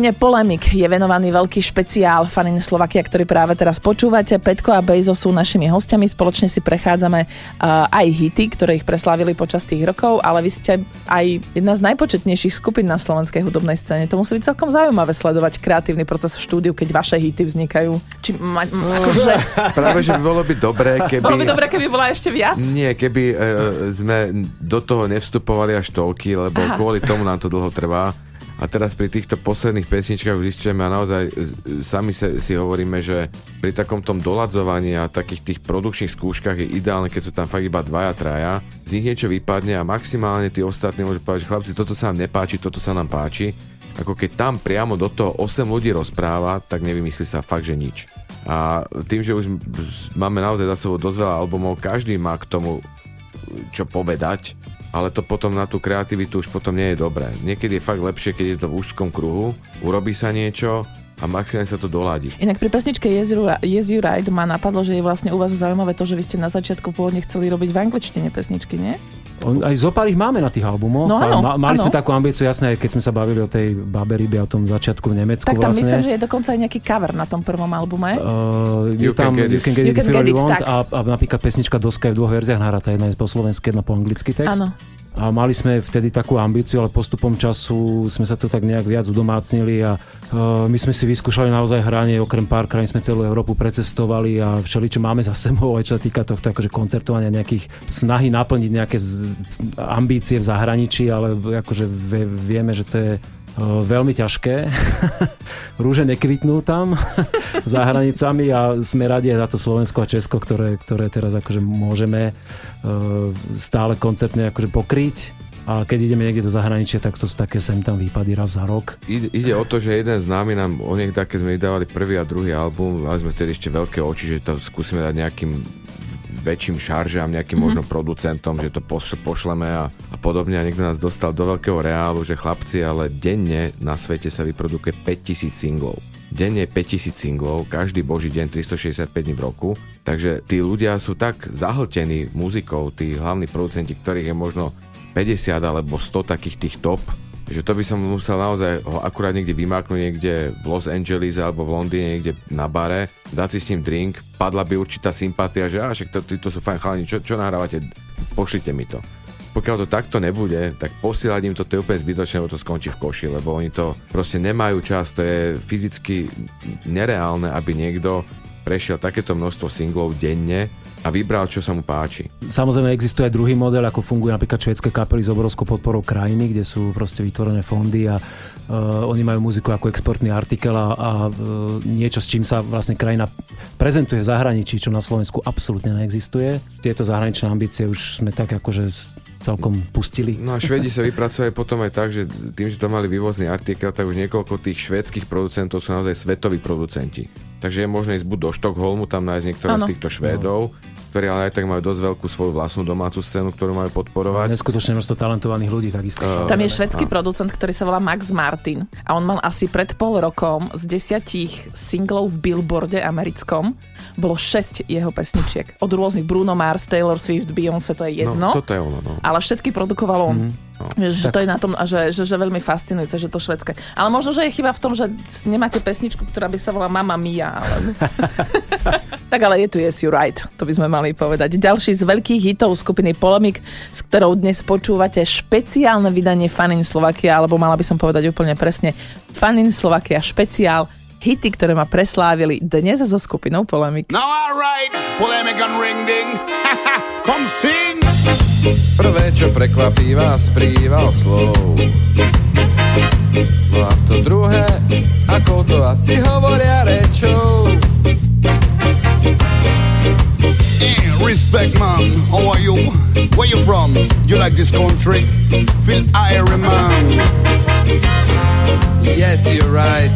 A: Skupine Polemik je venovaný veľký špeciál Fanin Slovakia, ktorý práve teraz počúvate. Petko a Bejzo sú našimi hostiami, spoločne si prechádzame uh, aj hity, ktoré ich preslávili počas tých rokov, ale vy ste aj jedna z najpočetnejších skupín na slovenskej hudobnej scéne. To musí byť celkom zaujímavé sledovať kreatívny proces v štúdiu, keď vaše hity vznikajú. Či ma, ma, akože,
B: Práve, že by bolo by dobré, keby...
A: bolo by dobré, keby bola ešte viac.
B: Nie, keby e, sme do toho nevstupovali až toľky, lebo
A: Aha.
B: kvôli tomu nám to dlho trvá. A teraz pri týchto posledných pesničkách zistujeme a naozaj e, sami sa, si hovoríme, že pri takom tom doladzovaní a takých tých produkčných skúškach je ideálne, keď sú tam fakt iba dvaja, traja. Z nich niečo vypadne a maximálne tí ostatní môžu povedať, že chlapci, toto sa nám nepáči, toto sa nám páči. Ako keď tam priamo do toho 8 ľudí rozpráva, tak nevymyslí sa fakt, že nič. A tým, že už máme naozaj za sebou dosť veľa albumov, každý má k tomu čo povedať, ale to potom na tú kreativitu už potom nie je dobré. Niekedy je fakt lepšie, keď je to v úzkom kruhu, urobí sa niečo a maximálne sa to doladí.
A: Inak pri pesničke Yes You, yes you Right ma napadlo, že je vlastne u vás zaujímavé to, že vy ste na začiatku pôvodne chceli robiť v angličtine pesničky, nie?
G: Aj zo pár ich máme na tých albumoch.
A: No áno,
G: ma, mali
A: áno.
G: sme takú ambíciu, jasné, keď sme sa bavili o tej Baberibe, o tom začiatku v Nemecku
A: Tak tam
G: vlastne.
A: myslím, že je dokonca aj nejaký cover na tom prvom albume.
G: Uh,
B: You
G: je
B: can
G: tam
B: get it.
G: You can get
A: You
G: it,
A: can
G: if you
A: get
G: really
A: it,
G: want
A: tak.
G: a, a napríklad pesnička Doska je v dvoch verziách nahratá, jedna je po slovensky, jedna po anglicky text.
A: Áno.
G: A mali sme vtedy takú ambíciu, ale postupom času sme sa to tak nejak viac udomácnili a uh, my sme si vyskúšali naozaj hranie, okrem pár krajín sme celú Európu precestovali a všeli, čo máme za sebou, aj čo sa týka tohto akože koncertovania, nejakých snahy naplniť nejaké z, ambície v zahraničí, ale akože vie, vieme, že to je veľmi ťažké. Rúže nekvitnú tam za hranicami a sme radi za to Slovensko a Česko, ktoré, ktoré teraz akože môžeme stále koncertne akože pokryť. A keď ideme niekde do zahraničia, tak to sú také sem tam výpady raz za rok.
B: Ide, ide o to, že jeden z námi nám, o niekde, keď sme vydávali prvý a druhý album, mali sme vtedy ešte veľké oči, že to skúsime dať nejakým väčším šaržám, nejakým mm-hmm. možno producentom, že to poš- pošleme a, a podobne. A niekto nás dostal do veľkého reálu, že chlapci, ale denne na svete sa vyprodukuje 5000 singlov. Denne je 5000 singlov, každý boží deň 365 dní v roku. Takže tí ľudia sú tak zahltení muzikou, tí hlavní producenti, ktorých je možno 50 alebo 100 takých tých top, že to by som musel naozaj ho akurát niekde vymáknuť niekde v Los Angeles alebo v Londýne niekde na bare, dať si s ním drink, padla by určitá sympatia, že á, však to sú fajn chalani, čo, čo nahrávate, pošlite mi to. Pokiaľ to takto nebude, tak posielať im to, to je úplne zbytočné, lebo to skončí v koši, lebo oni to proste nemajú čas, to je fyzicky nereálne, aby niekto prešiel takéto množstvo singlov denne a vybral, čo sa mu páči.
G: Samozrejme existuje aj druhý model, ako funguje napríklad švédske kapely s obrovskou podporou krajiny, kde sú proste vytvorené fondy a uh, oni majú muziku ako exportný artikel a, a uh, niečo, s čím sa vlastne krajina prezentuje v zahraničí, čo na Slovensku absolútne neexistuje. Tieto zahraničné ambície už sme tak akože celkom pustili.
B: No a Švedi sa vypracovali potom aj tak, že tým, že to mali vývozný artikel, tak už niekoľko tých švédskych producentov sú naozaj svetoví producenti. Takže je možné ísť buď do Štokholmu, tam nájsť niektorého
A: Áno.
B: z týchto Švédov, ktorí ale aj tak majú dosť veľkú svoju vlastnú domácu scénu, ktorú majú podporovať.
G: Neskutočne množstvo talentovaných ľudí takisto.
A: Tam je švedský producent, ktorý sa volá Max Martin a on mal asi pred pol rokom z desiatich singlov v Billboarde americkom bolo 6 jeho pesničiek. Od rôznych Bruno Mars, Taylor Swift, Beyoncé, to je jedno.
B: No, toto je ono, no.
A: ale všetky produkoval on. Mm. Že to je na tom, že, že, že veľmi fascinujúce, že to švedské. Ale možno, že je chyba v tom, že nemáte pesničku, ktorá by sa volá Mama Mia. Ale... tak ale je tu Yes You Right, to by sme mali povedať. Ďalší z veľkých hitov skupiny Polemik, s ktorou dnes počúvate špeciálne vydanie Fanin Slovakia, alebo mala by som povedať úplne presne Fanin Slovakia špeciál, hity, ktoré ma preslávili dnes so skupinou Polemik.
J: Now alright, polemic and ring ding. Come sing.
K: Prvé, čo prekvapí vás, príval slov. No a to druhé, ako to asi hovoria rečou.
J: Respect man, how are you? Where you from? You like this country? Feel Iron man.
K: Yes, you're right.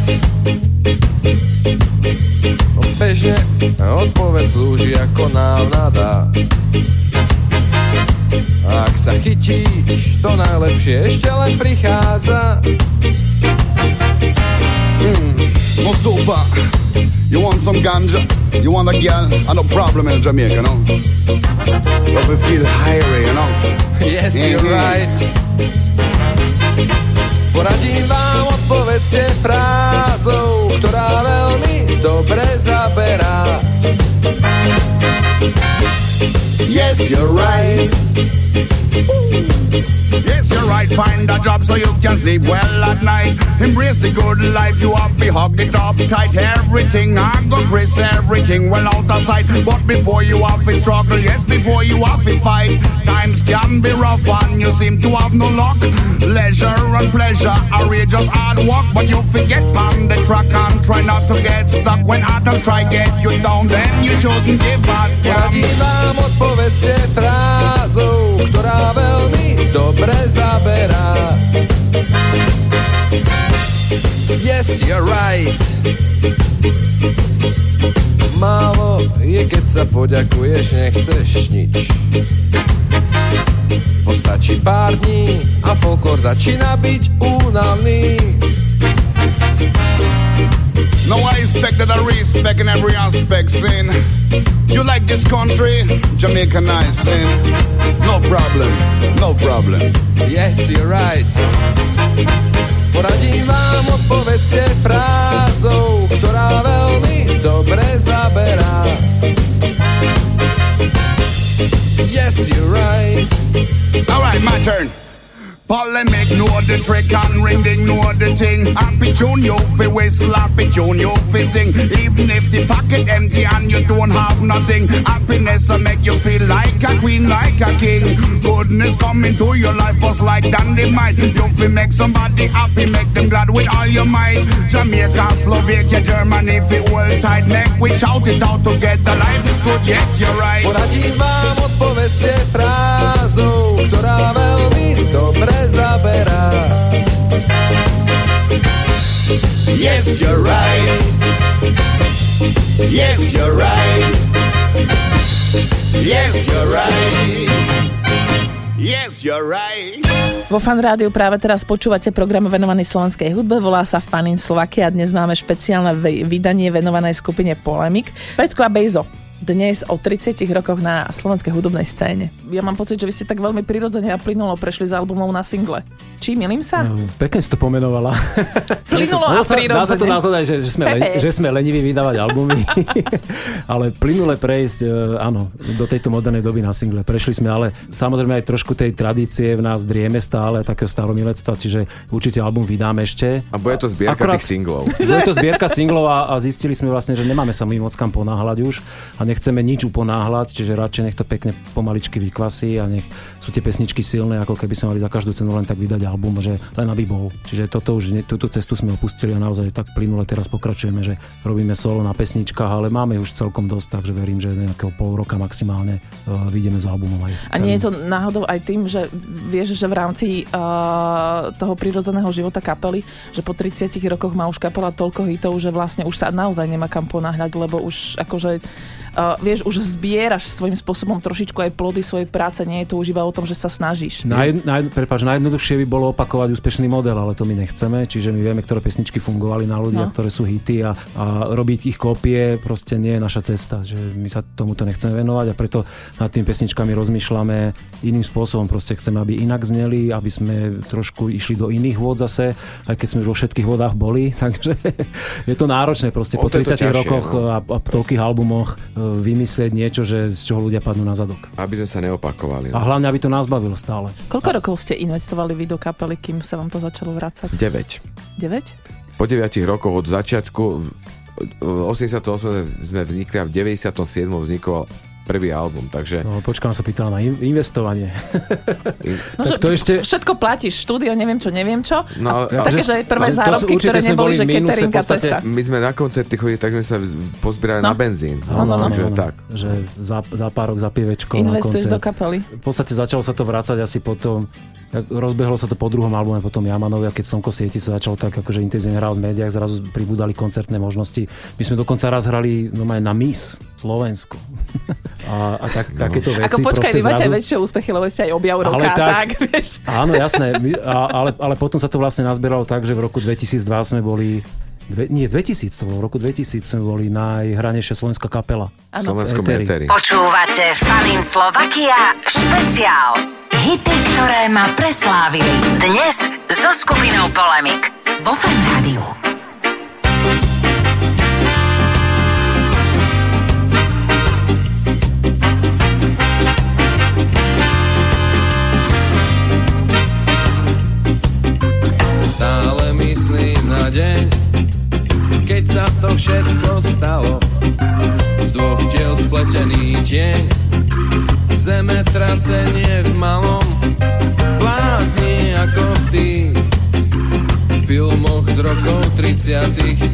K: Bežne, odpoveď slúži ako návnada. Ak sa chytíš, to najlepšie ešte len prichádza.
J: Mm. No super. You want some ganja? You want a girl? I no problem in Jamaica, no? But we feel higher, you know?
K: Yes,
J: Yeah,
K: you're
J: yeah.
K: right. Poradím vám, odpovedzte frázou, ktorá veľmi dobre zaberá.
J: Yes, you're right. Yes, you're right. Find a job so you can sleep well at night. Embrace the good life. You have to hug it up tight. Everything I go Chris, everything well out of sight. But before you have to struggle, yes, before you have to fight. Times can be rough and you seem to have no luck. Leisure and pleasure are just hard work, but you forget on the track and try not to get stuck. When atoms try get you down, then you shouldn't give up.
K: Poradím vám, odpovedzte frázou, ktorá veľmi dobre zaberá. Yes, you're right. Málo je, keď sa poďakuješ, nechceš nič. Postačí pár dní a folklor začína byť únavný.
J: No, I that i respect in every aspect, sin. You like this country? Jamaica nice, sin. No problem, no problem.
K: Yes, you're right. Poradím vám, odpovedzte frázou, ktorá veľmi dobre zaberá. Yes, you're right.
J: Alright, my turn. Polemic, know the trick and ring ding, know the thing. Happy tune you fi whistle, happy tune you fi sing. Even if the pocket empty and you don't have nothing, happiness will make you feel like a queen, like a king. Goodness coming to your life was like dynamite. You fi make somebody happy, make them glad with all your might. Jamaica, Slovakia, Germany, fi hold tight, make we shout it out together. Life is good, yes, you're right.
K: Poradím vám, odpovedzte frázou, ktorá veľmi dobre zaberá.
J: Yes, you're right. Yes, you're right. Yes, you're right. Yes, you're right.
A: Vo Fan Rádiu práve teraz počúvate program venovaný slovenskej hudbe, volá sa Fanin Slovakia a dnes máme špeciálne vydanie venované skupine Polemik. Petko a Bejzo, dnes o 30 rokoch na slovenskej hudobnej scéne. Ja mám pocit, že vy ste tak veľmi prirodzene a plynulo prešli z albumov na single. Či, milím sa?
G: No, Pekne si to pomenovala.
A: Plynulo a
G: sa, dá sa to
A: prirodzene.
G: nazvať aj, že, že, sme, le,
A: Pepe.
G: že sme leniví vydávať albumy, ale plynule prejsť, e, áno, do tejto modernej doby na single. Prešli sme, ale samozrejme aj trošku tej tradície v nás drieme stále, takého staromilectva, čiže určite album vydáme ešte.
B: A bude to zbierka
G: Akorát-
B: tých singlov.
G: Bude to zbierka singlov a, a zistili sme vlastne, že nemáme sa my moc kam ponáhľať už a nechceme nič uponáhľať, čiže radšej nech to pekne pomaličky vykvasí a nech sú tie pesničky silné, ako keby sme mali za každú cenu len tak vydať album, že len aby bol. Čiže toto už, túto cestu sme opustili a naozaj tak plynule teraz pokračujeme, že robíme solo na pesničkách, ale máme už celkom dosť, takže verím, že nejakého pol roka maximálne uh, vyjdeme s albumom aj.
A: A nie je to náhodou aj tým, že vieš, že v rámci uh, toho prirodzeného života kapely, že po 30 rokoch má už kapela toľko hitov, že vlastne už sa naozaj nemá kam ponáhľať, lebo už akože uh, vieš, už zbieraš svojím spôsobom trošičku aj plody svojej práce, nie je to už iba o tom, že sa snažíš.
G: Naj, naj, prepáč, najjednoduchšie by bolo opakovať úspešný model, ale to my nechceme, čiže my vieme, ktoré pesničky fungovali na ľudia,
A: No.
G: ktoré sú hity a, a robiť ich kópie proste nie je naša cesta, že my sa tomuto nechceme venovať a preto nad tými pesničkami rozmýšľame iným spôsobom, proste chceme, aby inak zneli, aby sme trošku išli do iných vôd zase, aj keď sme už vo všetkých vodách boli, takže je to náročné proste
B: O,
G: po
B: to je to
G: 30
B: ťažšie,
G: rokoch
B: no.
G: a, a toľkých albumoch e, vymyslieť niečo, že, z čoho ľudia padnú na zadok.
B: Aby sme sa neopakovali.
G: A
B: No.
G: hlavne, aby to nás bavilo stále.
A: Koľko rokov ste investovali vy do kapely, kým sa vám to začalo vrácať?
B: 9.
A: 9?
B: Po 9 rokoch od začiatku, v- v 88 sme vznikli a v 97 vznikol prvý album, takže
G: No, počkám, sa pýtala na in- investovanie.
A: No,
G: Tak
A: že
G: to ešte-
A: Všetko platíš, štúdio, neviem čo, neviem čo.
B: No,
A: a také, že prvé
G: sú-
A: zárobky, ktoré neboli,
G: boli
A: že catering a cesta.
B: my sme na koncerty chodili, tak sme sa pozbierali
A: No.
B: na benzín.
A: No, no, no.
B: Takže
G: áno,
B: tak.
G: Že za, za pár rok, za pievečko na
A: Investuješ
G: koncert.
A: do kapely.
G: V podstate začalo sa to vrácať asi potom, rozbehlo sa to po druhom albume, potom Jamanovi, a keď Slnko sieti sa začal tak akože intenzívne hrať v médiách, zrazu pribudali koncertné možnosti. My sme dokonca raz hrali no, na Miss Slovensku. a, a tak, takéto veci.
A: Ako počkaj, vy máte aj
G: zrazu-
A: väčšie úspechy, lebo ste aj objav roka
G: Ale
A: a
G: tak-
A: tak, vieš.
G: Áno, jasné, My, a, ale, ale potom sa to vlastne nazbieralo tak, že v roku 2002 sme boli Dve, nie, 2000 to bolo, v roku 2000 sme boli najhranejšia slovenská kapela.
A: Áno.
B: Slovenskom
G: éteri.
C: Počúvate Fanin Slovakia špeciál. Hity, ktoré ma preslávili. Dnes so skupinou Polemik. Vo Fan Rádiu.
E: Rokov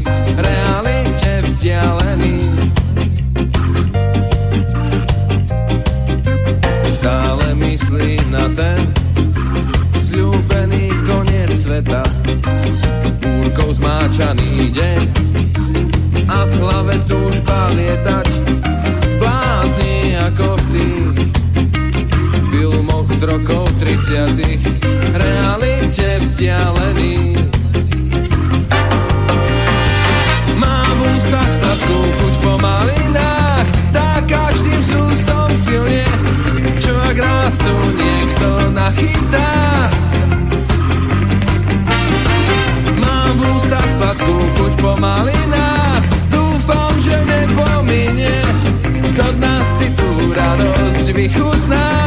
E: radosť vychutnám Stále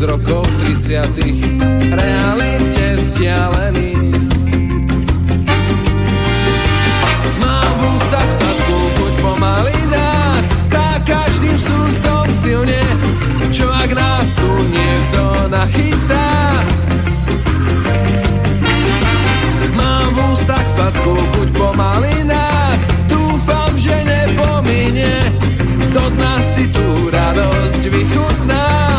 E: z rokov 30 Realite vzdialený. Mám v ústach sladkú chuť po malinách Tak každým sústom silne. Čo ak nás tu niekto nachytá? Mám v ústach sladkú chuť po malinách Dúfam, že nepominie Do dna si tú radosť vychutnám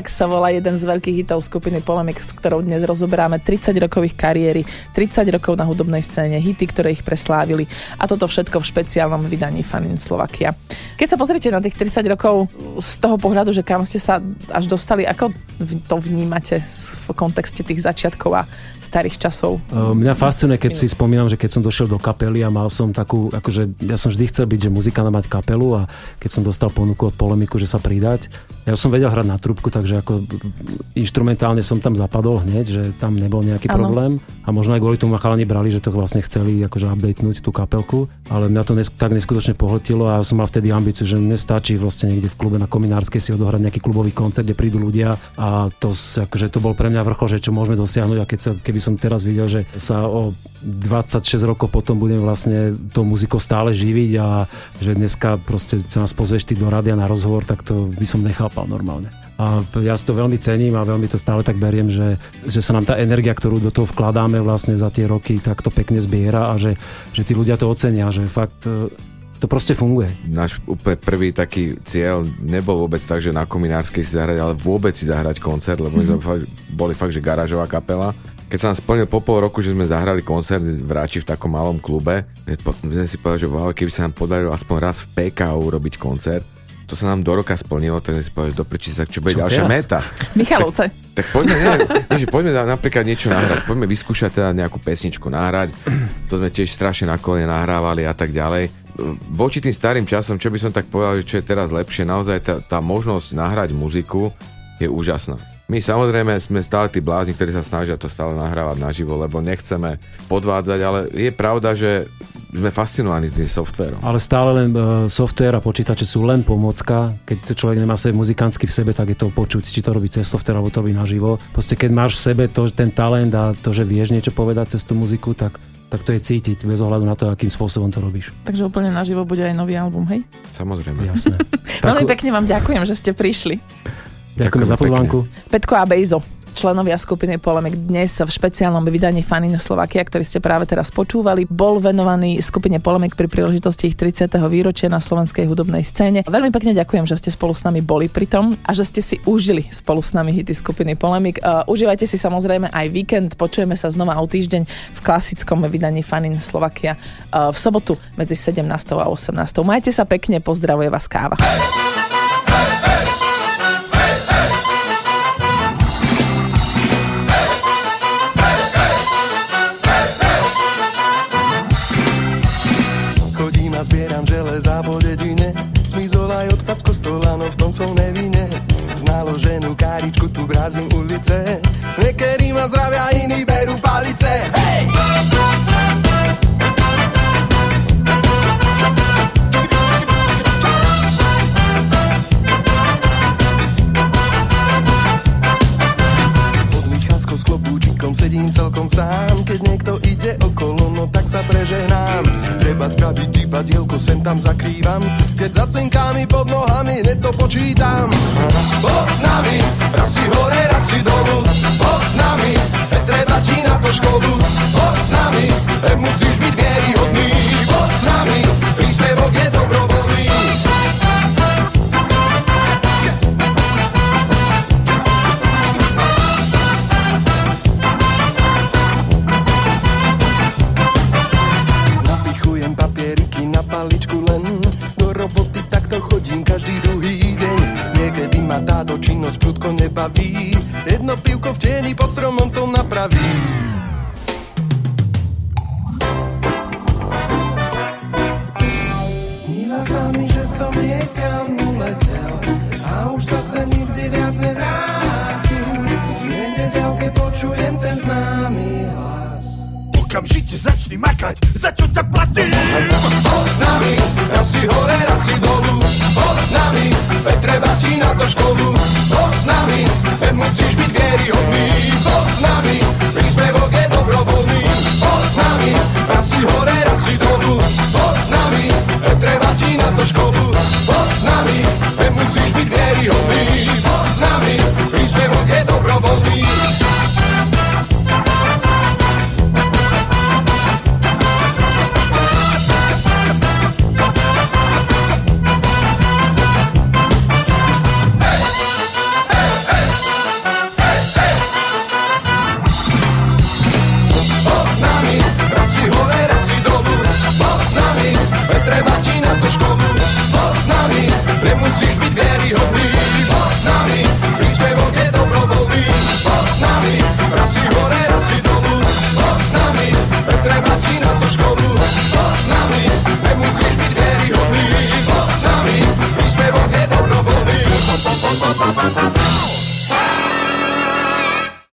E: Tak
A: sa volá jeden z veľkých hitov skupiny Polemik, s ktorou dnes rozoberáme 30 rokov ich kariéry, 30 rokov na hudobnej scéne, hity, ktoré ich preslávili a toto všetko v špeciálnom vydaní Fanin Slovakia. Keď sa pozrite na tých 30 rokov z toho pohľadu, že kam ste sa až dostali, ako to vnímate v kontexte tých začiatkov a starých časov?
G: Uh, Mňa fascinuje, keď si spomínam, že keď som došiel do kapely a mal som takú, akože ja som vždy chcel byť, že muzikant mať kapelu a keď som dostal ponuku od polemiku, že sa pridať, ja som vedel hrať na trúbku, takže ako instrumentálne som tam zapadol hneď, že tam nebol nejaký
A: Áno.
G: problém. A možno aj kvôli tomu ma chalani brali, že to vlastne chceli akože updatenúť tú kapelku, ale mňa to nes- tak neskutočne pohltilo a som mal vtedy ambíciu, že mne stačí vlastne niekde v klube na Kominárskej si odohrať nejaký klubový koncert, kde prídu ľudia. A to, akože to bol pre mňa vrchol, že čo môžeme dosiahnuť. A keď sa, keby som teraz videl, že sa o 26 rokov potom budem vlastne tou muzikou stále živiť a že dneska proste sa nás pozveš ty do rádia na rozhovor, tak to by som nechal chápal normálne. A ja si to veľmi cením a veľmi to stále tak beriem, že, že sa nám tá energia, ktorú do toho vkladáme vlastne za tie roky, tak to pekne zbiera a že, že tí ľudia to ocenia, že fakt e, to proste funguje.
B: Náš úplne prvý taký cieľ nebol vôbec tak, že na Kominárskej si zahrať, ale vôbec si zahrať koncert, lebo my sme fakt, boli fakt, že garážová kapela. Keď sa nám splnil po pol roku, že sme zahrali koncert v Ráči v takom malom klube, sme si povedali, že wow, keby sa nám podarilo aspoň raz v PKU urobiť koncert, to sa nám do roka splnilo, tak si povedali, doprčí sa, čo bude
G: Čo
B: ďalšia
G: teraz?
B: meta.
A: Michalovce.
B: Tak poďme, nie, nie, že poďme na- napríklad niečo nahrať, poďme vyskúšať teda nejakú pesničku nahrať, to sme tiež strašne na kolene nahrávali a tak ďalej. Voči tým starým časom, čo by som tak povedal, že čo je teraz lepšie, naozaj tá, tá možnosť nahrať muziku je úžasná. My samozrejme sme stále tí blázni, ktorí sa snažia to stále nahrávať naživo, lebo nechceme podvádzať, ale je pravda, že sme fascinovaní tým softverom.
G: Ale stále len uh, software a počítače sú len pomocka. Keď človek nemá sebe muzikantsky v sebe, tak je to počuť, či to robí cez software, alebo to robí naživo. Proste keď máš v sebe to, ten talent a to, že vieš niečo povedať cez tú muziku, tak, tak to je cítiť bez ohľadu na to, akým spôsobom to robíš.
A: Takže úplne naživo bude aj nový album, hej?
B: Samozrejme.
G: Jasné.
A: Veľmi pekne vám ďakujem, že ste prišli.
G: Ďakujem za pozvánku.
A: Petko a Bejzo, členovia skupiny Polemik dnes v špeciálnom vydaní Fanny na Slovakia, ktorý ste práve teraz počúvali, bol venovaný skupine Polemik pri príležitosti ich 30. výročia na slovenskej hudobnej scéne. Veľmi pekne ďakujem, že ste spolu s nami boli pri tom a že ste si užili spolu s nami hity skupiny Polemik. Uh, užívajte si samozrejme aj víkend, počujeme sa znova o týždeň v klasickom vydaní Fanny na Slovakia uh, v sobotu medzi 17. a 18. Majte sa pekne, pozdravuje vás káva.
K: Káričku tu brázim ulice. Niekedy ma zdravia, iní berú palice. Hej! Pod sedím celkom sám. Keď niekto ide okolo, sa preženám Treba spraviť divadielko, sem tam zakrývam. Keď za cenkami pod nohami, hneď to počítam Poď s nami, raz si hore, raz si dolu. Poď s nami, veď treba ti na to škodu. Poď s nami, musíš byť vieryhodný. Poď s nami, príspevok je dobrovoľný pod stromom to napraví. Sníva sa mi, že som niekam uletel A už zase nikdy viac nevrátim. Niekde v ďalke počujem ten známy hlas.
J: Okamžite začni makať, za čo ťa platím?
K: Poď s nami, raz si hore, raz si dolu. Poď s nami, veď treba ti na to školu. Poď s nami, veď musíš byť